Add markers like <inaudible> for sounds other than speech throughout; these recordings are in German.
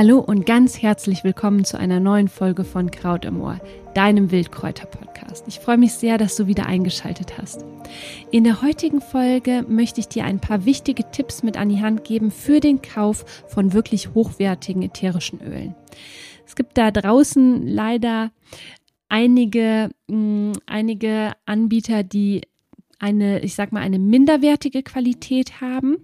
Hallo und ganz herzlich willkommen zu einer neuen Folge von Kraut im Ohr, deinem Wildkräuter-Podcast. Ich freue mich sehr, dass du wieder eingeschaltet hast. In der heutigen Folge möchte ich dir ein paar wichtige Tipps mit an die Hand geben für den Kauf von wirklich hochwertigen ätherischen Ölen. Es gibt da draußen leider einige, mh, mm, einige Anbieter, die eine, ich sag mal, eine minderwertige Qualität haben.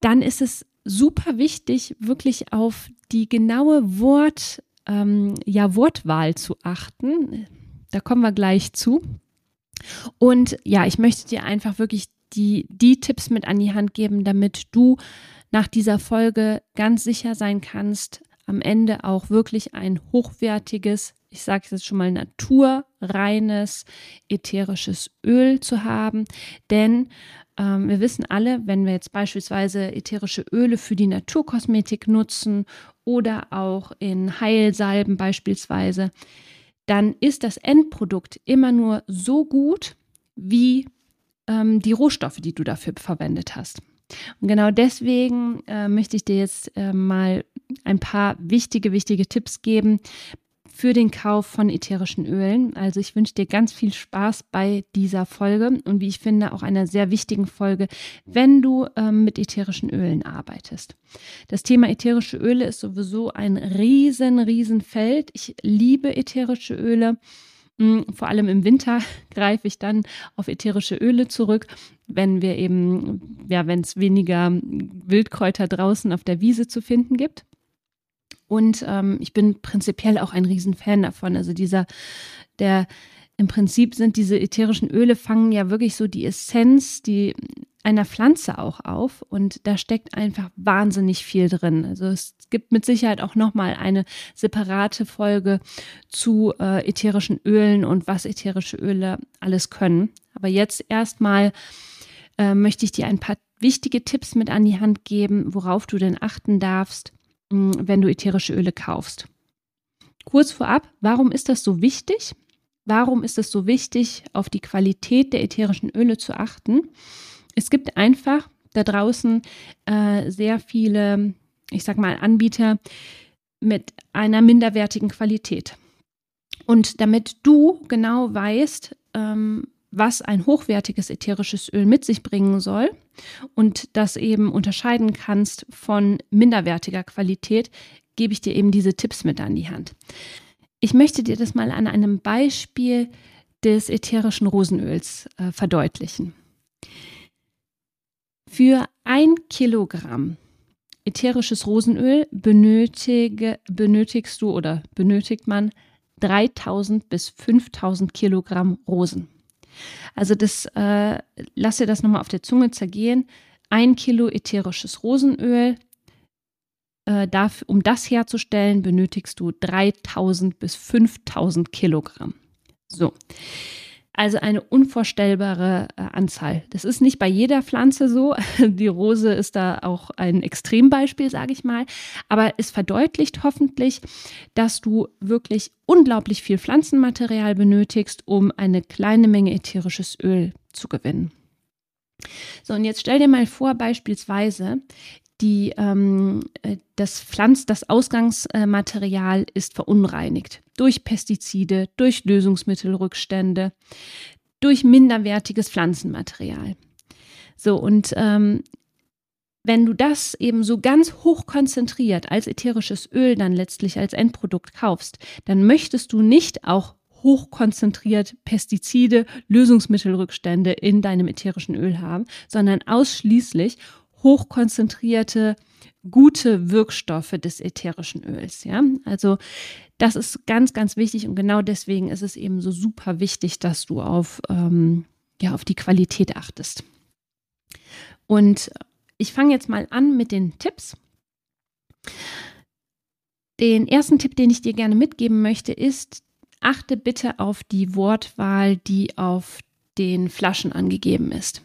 Dann ist es super wichtig, wirklich auf die genaue Wort, ähm, ja, Wortwahl zu achten. Da kommen wir gleich zu. Und ja, ich möchte dir einfach wirklich die, die Tipps mit an die Hand geben, damit du nach dieser Folge ganz sicher sein kannst, am Ende auch wirklich ein hochwertiges, ich sage es jetzt schon mal, naturreines ätherisches Öl zu haben. Denn ähm, wir wissen alle, wenn wir jetzt beispielsweise ätherische Öle für die Naturkosmetik nutzen oder auch in Heilsalben beispielsweise, dann ist das Endprodukt immer nur so gut wie ähm, die Rohstoffe, die du dafür verwendet hast. Und genau deswegen äh, möchte ich dir jetzt äh, mal ein paar wichtige, wichtige Tipps geben, für den Kauf von ätherischen Ölen. Also ich wünsche dir ganz viel Spaß bei dieser Folge und wie ich finde auch einer sehr wichtigen Folge, wenn du ähm, mit ätherischen Ölen arbeitest. Das Thema ätherische Öle ist sowieso ein riesen, riesen Feld. Ich liebe ätherische Öle. Mm, vor allem im Winter <laughs> greife ich dann auf ätherische Öle zurück, wenn wir eben, ja, wenn es weniger Wildkräuter draußen auf der Wiese zu finden gibt. Und ähm, ich bin prinzipiell auch ein Riesenfan davon. Also dieser, der, im Prinzip sind diese ätherischen Öle fangen ja wirklich so die Essenz, die einer Pflanze auch auf und da steckt einfach wahnsinnig viel drin. Also es gibt mit Sicherheit auch noch mal eine separate Folge zu äh, ätherischen Ölen und was ätherische Öle alles können. Aber jetzt erstmal äh, möchte ich dir ein paar wichtige Tipps mit an die Hand geben, worauf du denn achten darfst, wenn du ätherische Öle kaufst. Kurz vorab, warum ist das so wichtig? Warum ist es so wichtig, auf die Qualität der ätherischen Öle zu achten? Es gibt einfach da draußen äh, sehr viele, ich sag mal, Anbieter mit einer minderwertigen Qualität. Und damit du genau weißt, ähm, was ein hochwertiges ätherisches Öl mit sich bringen soll und das eben unterscheiden kannst von minderwertiger Qualität, gebe ich dir eben diese Tipps mit an die Hand. Ich möchte dir das mal an einem Beispiel des ätherischen Rosenöls äh, verdeutlichen. Für ein Kilogramm ätherisches Rosenöl benötige, benötigst du oder benötigt man 3000 bis 5000 Kilogramm Rosen. Also das, äh, lass dir das nochmal auf der Zunge zergehen. Ein Kilo ätherisches Rosenöl. Äh, darf, um das herzustellen, benötigst du 3000 bis 5000 Kilogramm. So. Also eine unvorstellbare äh, Anzahl. Das ist nicht bei jeder Pflanze so. <laughs> Die Rose ist da auch ein Extrembeispiel, sage ich mal. Aber es verdeutlicht hoffentlich, dass du wirklich unglaublich viel Pflanzenmaterial benötigst, um eine kleine Menge ätherisches Öl zu gewinnen. So, und jetzt stell dir mal vor, beispielsweise, die, ähm, äh, das Pflanz, das Ausgangsmaterial ist verunreinigt durch Pestizide, durch Lösungsmittelrückstände, durch minderwertiges Pflanzenmaterial. So, und ähm, wenn du das eben so ganz hoch konzentriert als ätherisches Öl dann letztlich als Endprodukt kaufst, dann möchtest du nicht auch hochkonzentriert Pestizide, Lösungsmittelrückstände in deinem ätherischen Öl haben, sondern ausschließlich hochkonzentrierte, gute Wirkstoffe des ätherischen Öls. Ja, also das ist ganz, ganz wichtig und genau deswegen ist es eben so super wichtig, dass du auf, ähm, ja, auf die Qualität achtest. Und ich fange jetzt mal an mit den Tipps. Den ersten Tipp, den ich dir gerne mitgeben möchte, ist, achte bitte auf die Wortwahl, die auf den Flaschen angegeben ist.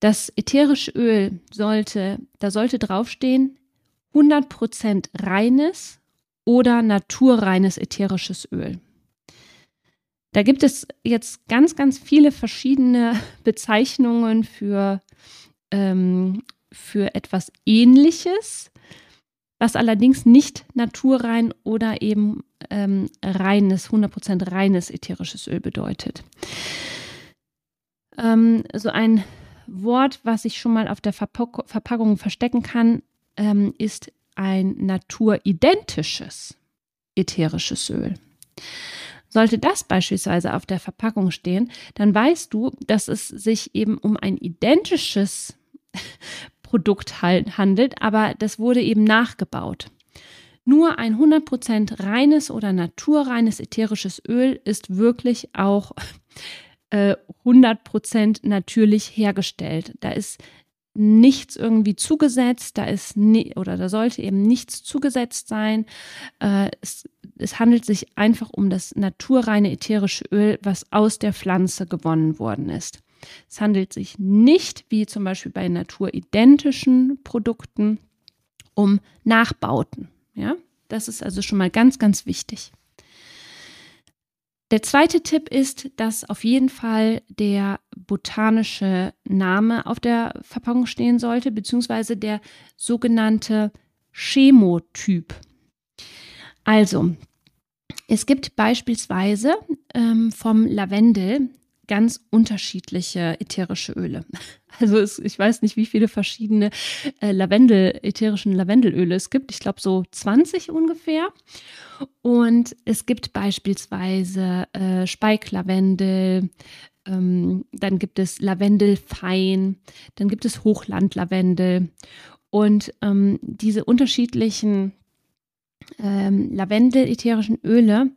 Das ätherische Öl sollte, da sollte draufstehen 100% reines, oder naturreines ätherisches Öl. Da gibt es jetzt ganz, ganz viele verschiedene <laughs> Bezeichnungen für, ähm, für etwas Ähnliches, was allerdings nicht naturrein oder eben ähm, reines, 100% reines ätherisches Öl bedeutet. Ähm, so ein Wort, was ich schon mal auf der Verpack Verpackung verstecken kann, ähm, ist ein naturidentisches ätherisches Öl. Sollte das beispielsweise auf der Verpackung stehen, dann weißt du, dass es sich eben um ein identisches <laughs> Produkt handelt, aber das wurde eben nachgebaut. Nur ein 100% reines oder naturreines ätherisches Öl ist wirklich auch äh, 100% natürlich hergestellt. Da ist nichts irgendwie zugesetzt, da ist nie, oder da sollte eben nichts zugesetzt sein. Äh, es, es handelt sich einfach um das naturreine ätherische Öl, was aus der Pflanze gewonnen worden ist. Es handelt sich nicht, wie zum Beispiel bei naturidentischen Produkten, um Nachbauten. Ja, das ist also schon mal ganz, ganz wichtig. Der zweite Tipp ist, dass auf jeden Fall der botanische Name auf der Verpackung stehen sollte, beziehungsweise der sogenannte Chemotyp. Also, es gibt beispielsweise ähm, vom Lavendel ganz unterschiedliche ätherische Öle. Also es, ich weiß nicht, wie viele verschiedene äh, Lavendel, ätherischen Lavendelöle es gibt. Ich glaube so 20 ungefähr. Und es gibt beispielsweise äh, Speiklavendel, ähm, dann gibt es Lavendelfein, dann gibt es Hochlandlavendel. Und ähm, diese unterschiedlichen ähm, Lavendel-ätherischen Öle,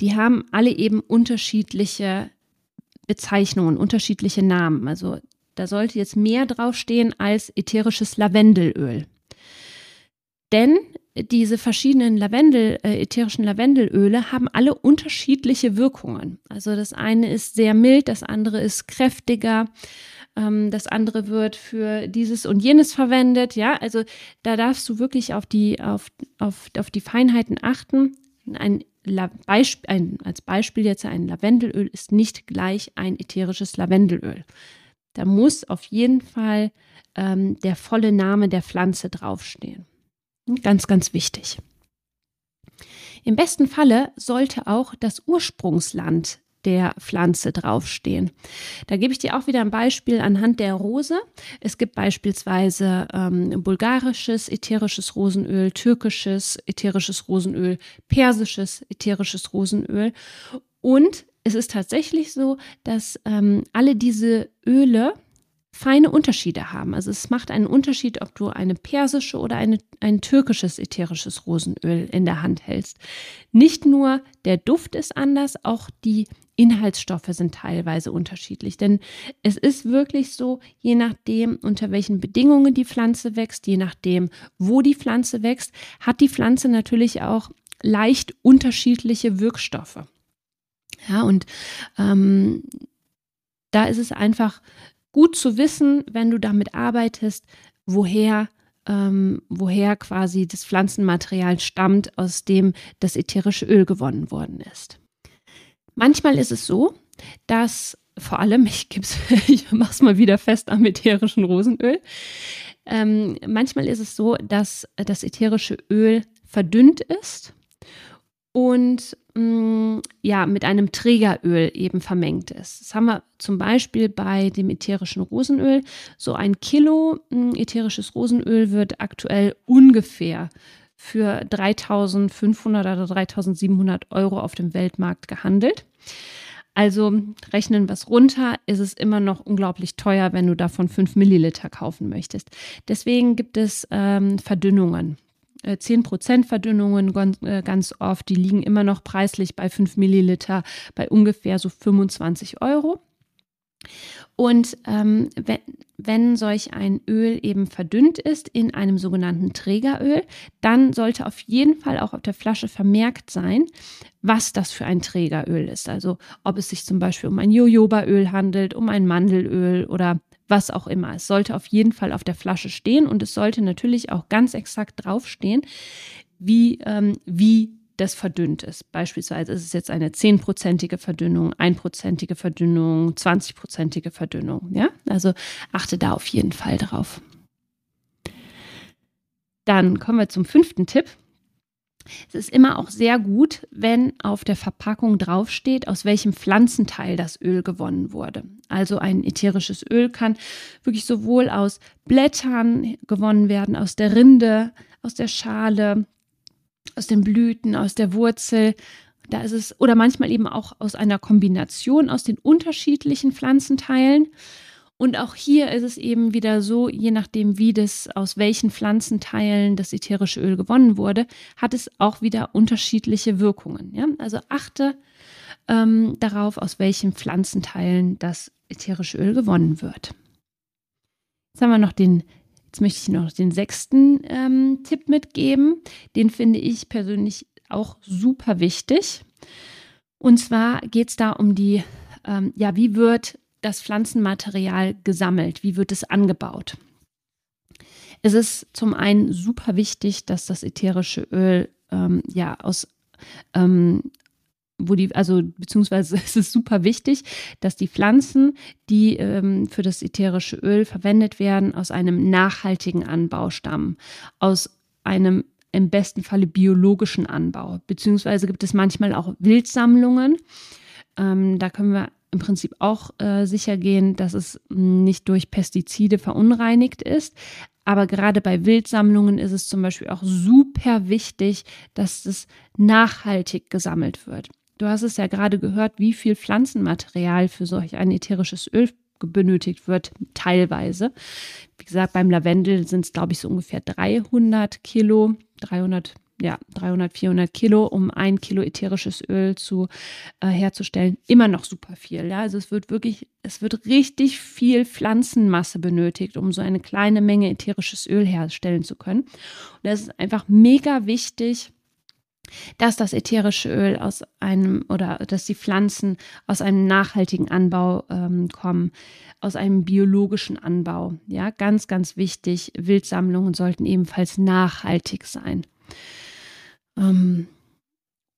die haben alle eben unterschiedliche Bezeichnungen, unterschiedliche Namen. Also da sollte jetzt mehr draufstehen als ätherisches Lavendelöl. Denn diese verschiedenen Lavendel, äh, ätherischen Lavendelöle haben alle unterschiedliche Wirkungen. Also das eine ist sehr mild, das andere ist kräftiger, ähm, das andere wird für dieses und jenes verwendet. Ja, also da darfst du wirklich auf die, auf, auf, auf die Feinheiten achten. Ein Beisp ein, als Beispiel jetzt ein Lavendelöl ist nicht gleich ein ätherisches Lavendelöl. Da muss auf jeden Fall ähm, der volle Name der Pflanze draufstehen. Ganz, ganz wichtig. Im besten Falle sollte auch das Ursprungsland der Pflanze draufstehen. Da gebe ich dir auch wieder ein Beispiel anhand der Rose. Es gibt beispielsweise ähm, bulgarisches ätherisches Rosenöl, türkisches ätherisches Rosenöl, persisches ätherisches Rosenöl. Und es ist tatsächlich so, dass ähm, alle diese Öle feine Unterschiede haben. Also es macht einen Unterschied, ob du eine persische oder eine, ein türkisches ätherisches Rosenöl in der Hand hältst. Nicht nur der Duft ist anders, auch die Inhaltsstoffe sind teilweise unterschiedlich. Denn es ist wirklich so, je nachdem, unter welchen Bedingungen die Pflanze wächst, je nachdem, wo die Pflanze wächst, hat die Pflanze natürlich auch leicht unterschiedliche Wirkstoffe. Ja, und ähm, da ist es einfach gut zu wissen, wenn du damit arbeitest, woher ähm, woher quasi das Pflanzenmaterial stammt, aus dem das ätherische Öl gewonnen worden ist. Manchmal ist es so, dass vor allem, <laughs> ich, ich mache es mal wieder fest am ätherischen Rosenöl, ähm, manchmal ist es so, dass das ätherische Öl verdünnt ist und mh, mm, ja, mit einem Trägeröl eben vermengt ist. Das haben wir zum Beispiel bei dem ätherischen Rosenöl. So ein Kilo mh, mm, ätherisches Rosenöl wird aktuell ungefähr für 3500 oder 3700 Euro auf dem Weltmarkt gehandelt. Also rechnen wir es runter, ist es immer noch unglaublich teuer, wenn du davon 5 Milliliter kaufen möchtest. Deswegen gibt es ähm, Verdünnungen. 10% äh, Verdünnungen äh, ganz oft, die liegen immer noch preislich bei 5 Milliliter bei ungefähr so 25 Euro. Und ähm, wenn, wenn solch ein Öl eben verdünnt ist in einem sogenannten Trägeröl, dann sollte auf jeden Fall auch auf der Flasche vermerkt sein, was das für ein Trägeröl ist. Also ob es sich zum Beispiel um ein Jojobaöl handelt, um ein Mandelöl oder was auch immer. Es sollte auf jeden Fall auf der Flasche stehen und es sollte natürlich auch ganz exakt draufstehen, wie, ähm, wie das verdünnt ist. Beispielsweise ist es jetzt eine zehnprozentige Verdünnung, einprozentige Verdünnung, 20-prozentige Verdünnung. Ja? Also achte da auf jeden Fall drauf. Dann kommen wir zum fünften Tipp. Es ist immer auch sehr gut, wenn auf der Verpackung draufsteht, aus welchem Pflanzenteil das Öl gewonnen wurde. Also ein ätherisches Öl kann wirklich sowohl aus Blättern gewonnen werden, aus der Rinde, aus der Schale, aus den Blüten, aus der Wurzel. Da ist es, oder manchmal eben auch aus einer Kombination aus den unterschiedlichen Pflanzenteilen. Und auch hier ist es eben wieder so, je nachdem, wie das, aus welchen Pflanzenteilen das ätherische Öl gewonnen wurde, hat es auch wieder unterschiedliche Wirkungen. Ja? Also achte ähm, darauf, aus welchen Pflanzenteilen das ätherische Öl gewonnen wird. Jetzt haben wir noch den, jetzt möchte ich noch den sechsten ähm, Tipp mitgeben. Den finde ich persönlich auch super wichtig. Und zwar geht es da um die, ähm, ja, wie wird das Pflanzenmaterial gesammelt? Wie wird es angebaut? Es ist zum einen super wichtig, dass das ätherische Öl ähm, ja aus ähm, wo die, also beziehungsweise <laughs> es ist super wichtig, dass die Pflanzen, die ähm, für das ätherische Öl verwendet werden, aus einem nachhaltigen Anbau stammen, aus einem im besten Falle biologischen Anbau, beziehungsweise gibt es manchmal auch Wildsammlungen. Ähm, da können wir im Prinzip auch äh, sicher gehen, dass es nicht durch Pestizide verunreinigt ist. Aber gerade bei Wildsammlungen ist es zum Beispiel auch super wichtig, dass es nachhaltig gesammelt wird. Du hast es ja gerade gehört, wie viel Pflanzenmaterial für solch ein ätherisches Öl benötigt wird, teilweise. Wie gesagt, beim Lavendel sind es, glaube ich, so ungefähr 300 Kilo, 300 ja, 300, 400 Kilo, um ein Kilo ätherisches Öl zu äh, herzustellen, immer noch super viel. Ja, also es wird wirklich, es wird richtig viel Pflanzenmasse benötigt, um so eine kleine Menge ätherisches Öl herstellen zu können. Und das ist einfach mega wichtig, dass das ätherische Öl aus einem oder dass die Pflanzen aus einem nachhaltigen Anbau ähm, kommen, aus einem biologischen Anbau. Ja, ganz, ganz wichtig. Wildsammlungen sollten ebenfalls nachhaltig sein. Ähm,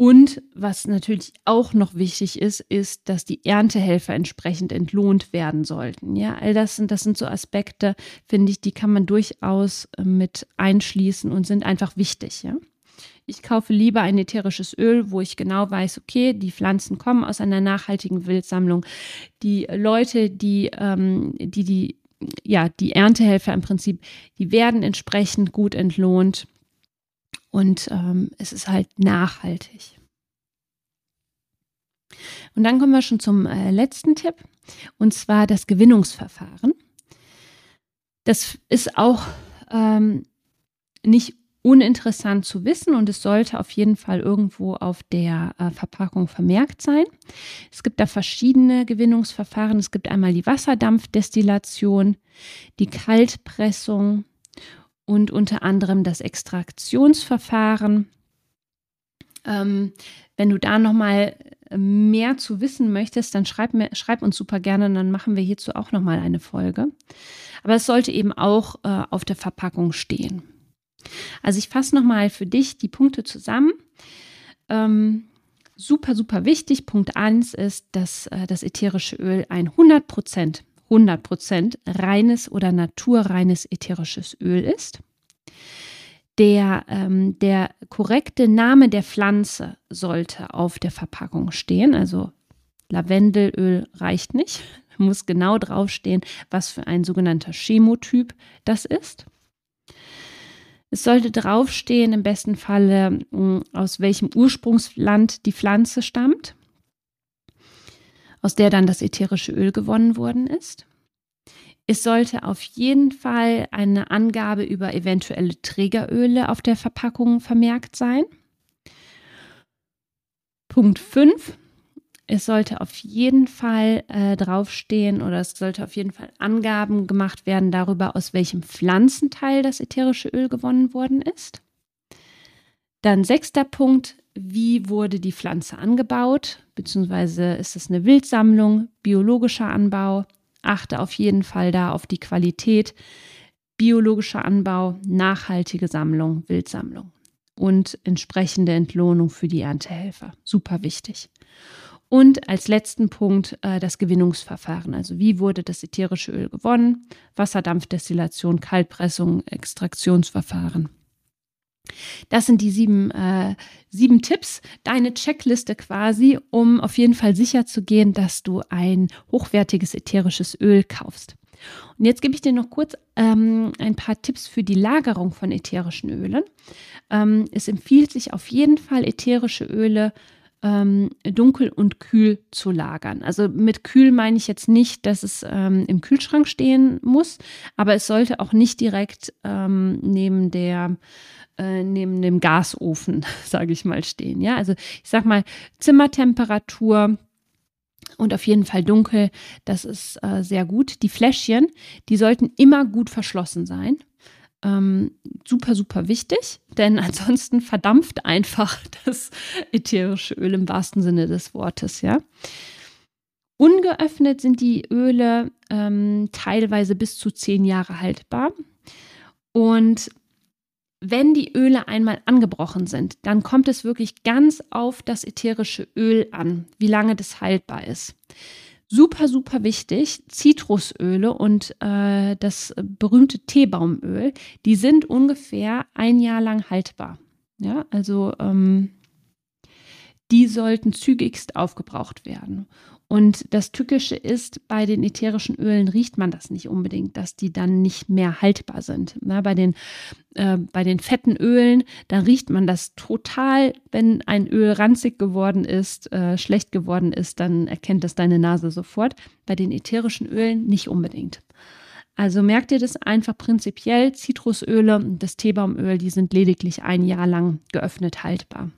und was natürlich auch noch wichtig ist, ist, dass die Erntehelfer entsprechend entlohnt werden sollten. Ja, all das sind, das sind so Aspekte, finde ich, die kann man durchaus äh, mit einschließen und sind einfach wichtig. Ja. Ich kaufe lieber ein ätherisches Öl, wo ich genau weiß, okay, die Pflanzen kommen aus einer nachhaltigen Wildsammlung. Die Leute, die, ähm, die, die, ja, die Erntehelfer im Prinzip, die werden entsprechend gut entlohnt. Und ähm, es ist halt nachhaltig. Und dann kommen wir schon zum äh, letzten Tipp, und zwar das Gewinnungsverfahren. Das ist auch ähm, nicht uninteressant zu wissen und es sollte auf jeden Fall irgendwo auf der äh, Verpackung vermerkt sein. Es gibt da verschiedene Gewinnungsverfahren. Es gibt einmal die Wasserdampfdestillation, die Kaltpressung, und unter anderem das Extraktionsverfahren. Ähm, wenn du da nochmal mehr zu wissen möchtest, dann schreib, mir, schreib uns super gerne, dann machen wir hierzu auch nochmal eine Folge. Aber es sollte eben auch äh, auf der Verpackung stehen. Also ich fasse nochmal für dich die Punkte zusammen. Ähm, super, super wichtig. Punkt 1 ist, dass äh, das ätherische Öl ein 100% 100% reines oder naturreines ätherisches Öl ist. Der, ähm, der korrekte Name der Pflanze sollte auf der Verpackung stehen. Also Lavendelöl reicht nicht. <laughs> Muss genau draufstehen, was für ein sogenannter Chemotyp das ist. Es sollte draufstehen, im besten Falle, aus welchem Ursprungsland die Pflanze stammt aus der dann das ätherische Öl gewonnen worden ist. Es sollte auf jeden Fall eine Angabe über eventuelle Trägeröle auf der Verpackung vermerkt sein. Punkt 5. Es sollte auf jeden Fall äh, draufstehen oder es sollte auf jeden Fall Angaben gemacht werden darüber, aus welchem Pflanzenteil das ätherische Öl gewonnen worden ist. Dann sechster Punkt, wie wurde die Pflanze angebaut, beziehungsweise ist es eine Wildsammlung, biologischer Anbau. Achte auf jeden Fall da auf die Qualität. Biologischer Anbau, nachhaltige Sammlung, Wildsammlung. und entsprechende Entlohnung für die Erntehelfer. Super wichtig. Und als letzten Punkt äh, das Gewinnungsverfahren. Also wie wurde das ätherische Öl gewonnen? Wasserdampfdestillation, Kaltpressung, Extraktionsverfahren. Das sind die sieben, äh, sieben Tipps, deine Checkliste quasi, um auf jeden Fall sicher zu gehen, dass du ein hochwertiges ätherisches Öl kaufst. Und jetzt gebe ich dir noch kurz ähm, ein paar Tipps für die Lagerung von ätherischen Ölen. Ähm, es empfiehlt sich auf jeden Fall, ätherische Öle ähm, dunkel und kühl zu lagern. Also mit kühl meine ich jetzt nicht, dass es ähm, im Kühlschrank stehen muss, aber es sollte auch nicht direkt ähm, neben der äh, neben dem Gasofen, <laughs> sage ich mal, stehen. Ja, also ich sag mal Zimmertemperatur und auf jeden Fall dunkel, das ist äh, sehr gut. Die Fläschchen, die sollten immer gut verschlossen sein. Ähm, super, super wichtig, denn <laughs> ansonsten verdampft einfach das ätherische Öl im wahrsten Sinne des Wortes, ja. Ungeöffnet sind die Öle ähm, teilweise bis zu zehn Jahre haltbar. Und wenn die Öle einmal angebrochen sind, dann kommt es wirklich ganz auf das ätherische Öl an, wie lange das haltbar ist. Super, super wichtig, Zitrusöle und äh, das berühmte Teebaumöl, die sind ungefähr ein Jahr lang haltbar. Ja, also ähm, die sollten zügigst aufgebraucht werden. Und das Tückische ist, bei den ätherischen Ölen riecht man das nicht unbedingt, dass die dann nicht mehr haltbar sind. Na, bei, den, äh, bei den fetten Ölen, da riecht man das total. Wenn ein Öl ranzig geworden ist, äh, schlecht geworden ist, dann erkennt das deine Nase sofort. Bei den ätherischen Ölen nicht unbedingt. Also merkt ihr das einfach prinzipiell. Zitrusöle und das Teebaumöl, die sind lediglich ein Jahr lang geöffnet haltbar.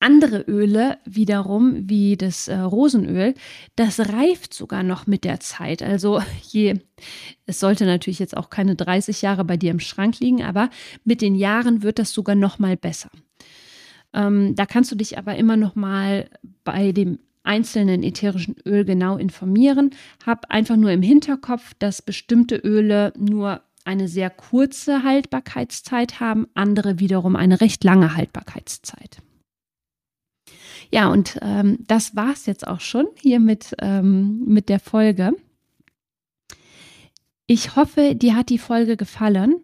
Andere Öle wiederum, wie das äh, Rosenöl, das reift sogar noch mit der Zeit. Also <laughs> je, es sollte natürlich jetzt auch keine 30 Jahre bei dir im Schrank liegen, aber mit den Jahren wird das sogar noch mal besser. Ähm, da kannst du dich aber immer noch mal bei dem einzelnen ätherischen Öl genau informieren. Hab einfach nur im Hinterkopf, dass bestimmte Öle nur eine sehr kurze Haltbarkeitszeit haben, andere wiederum eine recht lange Haltbarkeitszeit. Ja, und ähm, das war es jetzt auch schon hier mit, ähm, mit der Folge. Ich hoffe, dir hat die Folge gefallen.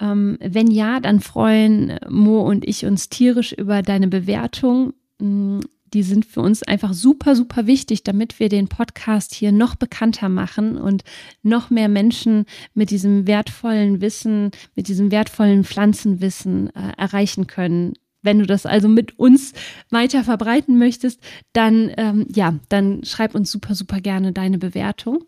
Ähm, wenn ja, dann freuen Mo und ich uns tierisch über deine Bewertung. Mm, die sind für uns einfach super, super wichtig, damit wir den Podcast hier noch bekannter machen und noch mehr Menschen mit diesem wertvollen Wissen, mit diesem wertvollen Pflanzenwissen äh, erreichen können. Wenn du das also mit uns weiter verbreiten möchtest, dann ähm, ja, dann schreib uns super, super gerne deine Bewertung.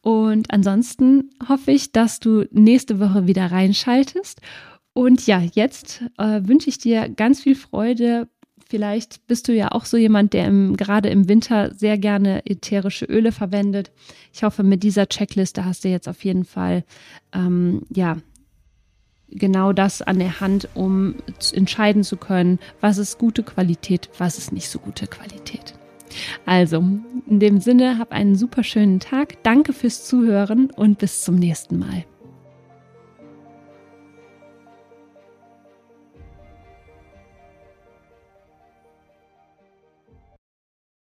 Und ansonsten hoffe ich, dass du nächste Woche wieder reinschaltest. Und ja, jetzt äh, wünsche ich dir ganz viel Freude. Vielleicht bist du ja auch so jemand, der im, gerade im Winter sehr gerne ätherische Öle verwendet. Ich hoffe, mit dieser Checkliste hast du jetzt auf jeden Fall ähm, ja genau das an der Hand, um entscheiden zu können, was ist gute Qualität, was ist nicht so gute Qualität. Also, in dem Sinne, hab einen super schönen Tag. Danke fürs Zuhören und bis zum nächsten Mal.